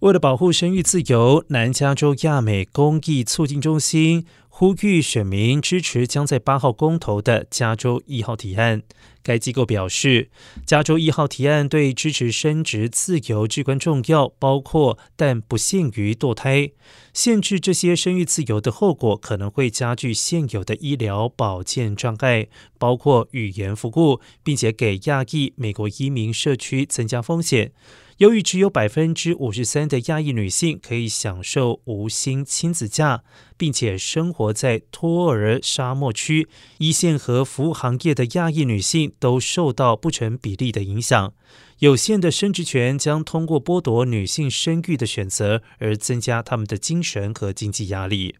为了保护生育自由，南加州亚美公益促进中心呼吁选民支持将在八号公投的加州一号提案。该机构表示，加州一号提案对支持生殖自由至关重要，包括但不限于堕胎。限制这些生育自由的后果可能会加剧现有的医疗保健障碍，包括语言服务，并且给亚裔美国移民社区增加风险。由于只有百分之五十三的亚裔女性可以享受无薪亲子假，并且生活在托儿沙漠区，一线和服务行业的亚裔女性都受到不成比例的影响。有限的生殖权将通过剥夺女性生育的选择，而增加她们的精神和经济压力。